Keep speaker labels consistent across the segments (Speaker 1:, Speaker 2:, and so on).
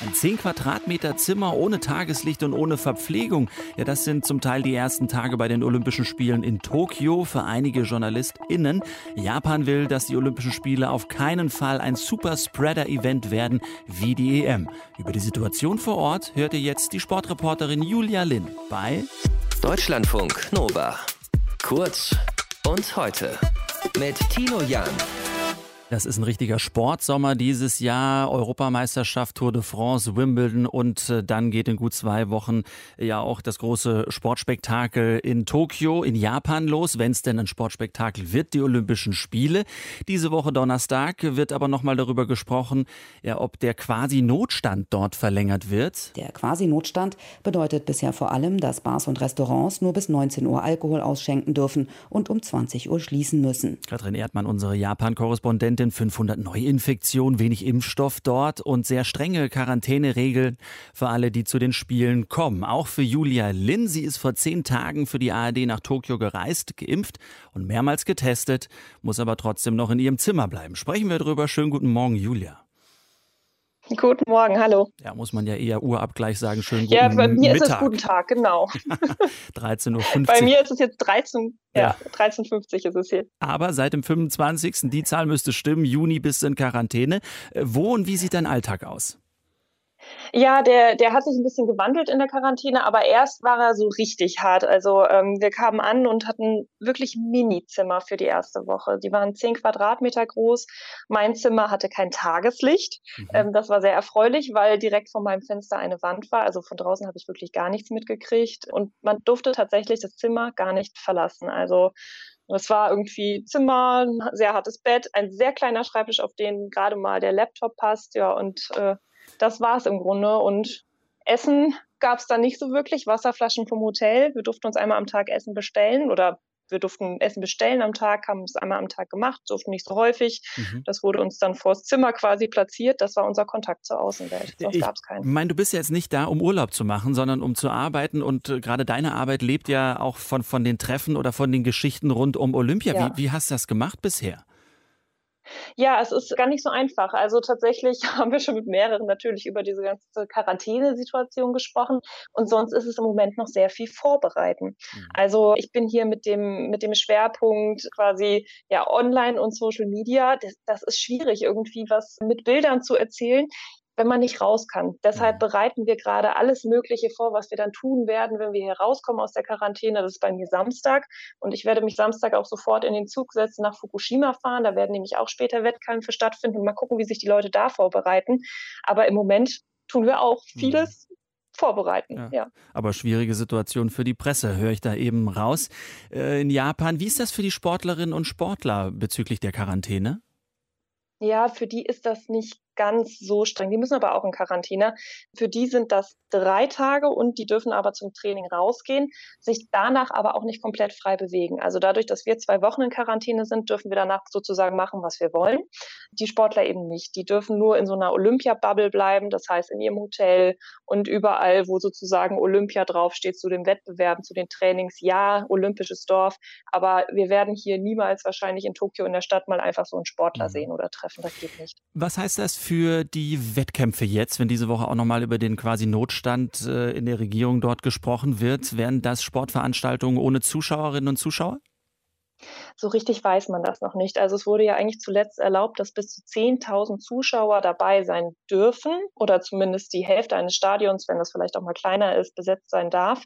Speaker 1: Ein 10 Quadratmeter Zimmer ohne Tageslicht und ohne Verpflegung. Ja, das sind zum Teil die ersten Tage bei den Olympischen Spielen in Tokio für einige JournalistInnen. Japan will, dass die Olympischen Spiele auf keinen Fall ein Superspreader-Event werden wie die EM. Über die Situation vor Ort hörte jetzt die Sportreporterin Julia Lin bei
Speaker 2: Deutschlandfunk Nova. Kurz und heute mit Tino Jan.
Speaker 1: Das ist ein richtiger Sportsommer dieses Jahr. Europameisterschaft, Tour de France, Wimbledon und äh, dann geht in gut zwei Wochen ja auch das große Sportspektakel in Tokio, in Japan los, wenn es denn ein Sportspektakel wird, die Olympischen Spiele. Diese Woche Donnerstag wird aber nochmal darüber gesprochen, ja, ob der Quasi-Notstand dort verlängert wird.
Speaker 3: Der Quasi-Notstand bedeutet bisher vor allem, dass Bars und Restaurants nur bis 19 Uhr Alkohol ausschenken dürfen und um 20 Uhr schließen müssen.
Speaker 1: Katrin Erdmann, unsere Japan-Korrespondentin Patientin, 500 Neuinfektionen, wenig Impfstoff dort und sehr strenge Quarantäneregeln für alle, die zu den Spielen kommen. Auch für Julia Lin. Sie ist vor zehn Tagen für die ARD nach Tokio gereist, geimpft und mehrmals getestet, muss aber trotzdem noch in ihrem Zimmer bleiben. Sprechen wir darüber. Schönen guten Morgen, Julia.
Speaker 4: Guten Morgen, hallo.
Speaker 1: Ja, muss man ja eher Uhrabgleich sagen. Schönen guten
Speaker 4: Ja, bei mir
Speaker 1: Mittag.
Speaker 4: ist es guten Tag, genau.
Speaker 1: 13.50 Uhr.
Speaker 4: Bei mir ist es jetzt 13, ja, ja 13.50 ist es hier.
Speaker 1: Aber seit dem 25. die Zahl müsste stimmen, Juni bist du in Quarantäne. Wo und wie sieht dein Alltag aus?
Speaker 4: Ja, der, der hat sich ein bisschen gewandelt in der Quarantäne, aber erst war er so richtig hart. Also ähm, wir kamen an und hatten wirklich Mini-Zimmer für die erste Woche. Die waren zehn Quadratmeter groß. Mein Zimmer hatte kein Tageslicht. Mhm. Ähm, das war sehr erfreulich, weil direkt vor meinem Fenster eine Wand war. Also von draußen habe ich wirklich gar nichts mitgekriegt. Und man durfte tatsächlich das Zimmer gar nicht verlassen. Also es war irgendwie Zimmer, ein sehr hartes Bett, ein sehr kleiner Schreibtisch, auf den gerade mal der Laptop passt, ja, und äh, das war es im Grunde. Und Essen gab es da nicht so wirklich. Wasserflaschen vom Hotel. Wir durften uns einmal am Tag Essen bestellen oder wir durften Essen bestellen am Tag, haben es einmal am Tag gemacht, durften nicht so häufig. Mhm. Das wurde uns dann vors Zimmer quasi platziert. Das war unser Kontakt zur Außenwelt. Sonst gab es keinen.
Speaker 1: Ich meine, du bist jetzt nicht da, um Urlaub zu machen, sondern um zu arbeiten. Und äh, gerade deine Arbeit lebt ja auch von, von den Treffen oder von den Geschichten rund um Olympia. Ja. Wie, wie hast du das gemacht bisher?
Speaker 4: Ja, es ist gar nicht so einfach. Also tatsächlich haben wir schon mit mehreren natürlich über diese ganze Quarantänesituation gesprochen und sonst ist es im Moment noch sehr viel vorbereiten. Mhm. Also ich bin hier mit dem, mit dem Schwerpunkt quasi ja online und Social Media. Das, das ist schwierig, irgendwie was mit Bildern zu erzählen wenn man nicht raus kann. Deshalb mhm. bereiten wir gerade alles Mögliche vor, was wir dann tun werden, wenn wir hier rauskommen aus der Quarantäne. Das ist bei mir Samstag und ich werde mich Samstag auch sofort in den Zug setzen, nach Fukushima fahren. Da werden nämlich auch später Wettkämpfe stattfinden und mal gucken, wie sich die Leute da vorbereiten. Aber im Moment tun wir auch mhm. vieles. Mhm vorbereiten. Ja. ja.
Speaker 1: Aber schwierige Situation für die Presse, höre ich da eben raus. Äh, in Japan, wie ist das für die Sportlerinnen und Sportler bezüglich der Quarantäne?
Speaker 4: Ja, für die ist das nicht ganz so streng. Die müssen aber auch in Quarantäne. Für die sind das drei Tage und die dürfen aber zum Training rausgehen, sich danach aber auch nicht komplett frei bewegen. Also dadurch, dass wir zwei Wochen in Quarantäne sind, dürfen wir danach sozusagen machen, was wir wollen. Die Sportler eben nicht. Die dürfen nur in so einer Olympia-Bubble bleiben, das heißt in ihrem Hotel und überall, wo sozusagen Olympia draufsteht, zu den Wettbewerben, zu den Trainings. Ja, olympisches Dorf, aber wir werden hier niemals wahrscheinlich in Tokio in der Stadt mal einfach so einen Sportler mhm. sehen oder treffen. Das geht nicht.
Speaker 1: Was heißt das für die Wettkämpfe jetzt, wenn diese Woche auch nochmal über den quasi Notstand äh, in der Regierung dort gesprochen wird? Werden das Sportveranstaltungen ohne Zuschauerinnen und Zuschauer?
Speaker 4: So richtig weiß man das noch nicht. Also es wurde ja eigentlich zuletzt erlaubt, dass bis zu 10.000 Zuschauer dabei sein dürfen oder zumindest die Hälfte eines Stadions, wenn das vielleicht auch mal kleiner ist, besetzt sein darf.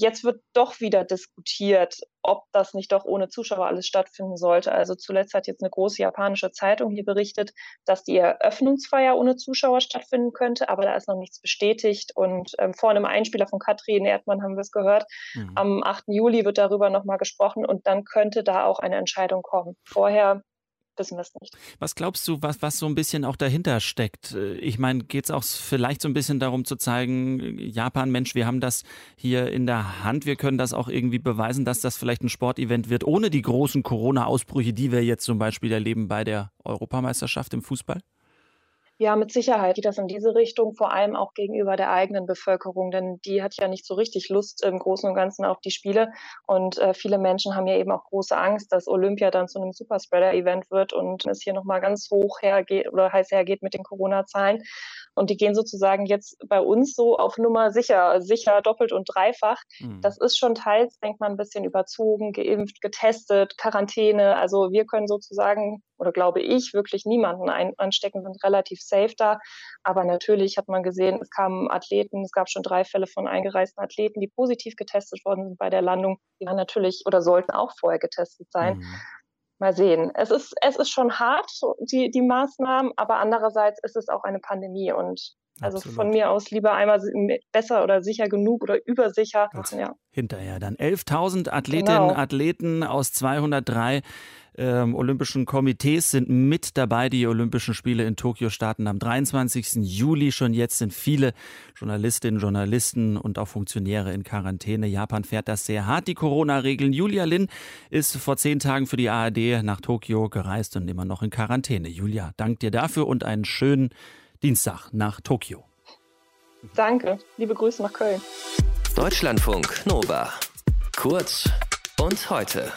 Speaker 4: Jetzt wird doch wieder diskutiert, ob das nicht doch ohne Zuschauer alles stattfinden sollte. Also zuletzt hat jetzt eine große japanische Zeitung hier berichtet, dass die Eröffnungsfeier ohne Zuschauer stattfinden könnte, aber da ist noch nichts bestätigt. Und ähm, vor einem Einspieler von Katrin Erdmann haben wir es gehört. Mhm. Am 8. Juli wird darüber nochmal gesprochen und dann könnte da auch eine Entscheidung kommen. Vorher wissen wir es nicht.
Speaker 1: Was glaubst du, was, was so ein bisschen auch dahinter steckt? Äh, ich meine, geht es auch vielleicht so ein bisschen darum zu zeigen, Japan, Mensch, wir haben das hier in der Hand, wir können das auch irgendwie beweisen, dass das vielleicht ein Sportevent wird, ohne die großen Corona-Ausbrüche, die wir jetzt zum Beispiel erleben bei der Europameisterschaft im Fußball?
Speaker 4: Ja, mit Sicherheit geht das in diese Richtung, vor allem auch gegenüber der eigenen Bevölkerung, denn die hat ja nicht so richtig Lust im Großen und Ganzen auf die Spiele. Und äh, viele Menschen haben ja eben auch große Angst, dass Olympia dann zu einem Superspreader-Event wird und es hier nochmal ganz hoch hergeht oder heiß hergeht mit den Corona-Zahlen. und die gehen sozusagen jetzt bei uns so auf Nummer sicher, sicher doppelt und dreifach. Mhm. Das ist schon teils, denkt man, ein bisschen überzogen, geimpft, getestet, Quarantäne. Also wir können sozusagen, oder glaube ich, wirklich niemanden ein anstecken, sind relativ safe da. Aber natürlich hat man gesehen, es kamen Athleten, es gab schon drei Fälle von eingereisten Athleten, die positiv getestet worden sind bei der Landung. Die waren natürlich oder sollten auch vorher getestet sein. Mhm mal sehen. Es ist, es ist schon hart, die, die Maßnahmen, aber andererseits ist es auch eine Pandemie und also Absolut. von mir aus lieber einmal besser oder sicher genug oder übersicher.
Speaker 1: Ja. Hinterher dann 11.000 Athletinnen, genau. Athleten aus 203 ähm, Olympischen Komitees sind mit dabei. Die Olympischen Spiele in Tokio starten am 23. Juli. Schon jetzt sind viele Journalistinnen, Journalisten und auch Funktionäre in Quarantäne. Japan fährt das sehr hart, die Corona-Regeln. Julia Lin ist vor zehn Tagen für die ARD nach Tokio gereist und immer noch in Quarantäne. Julia, dank dir dafür und einen schönen Dienstag nach Tokio.
Speaker 4: Danke. Liebe Grüße nach Köln.
Speaker 2: Deutschlandfunk Nova. Kurz und heute.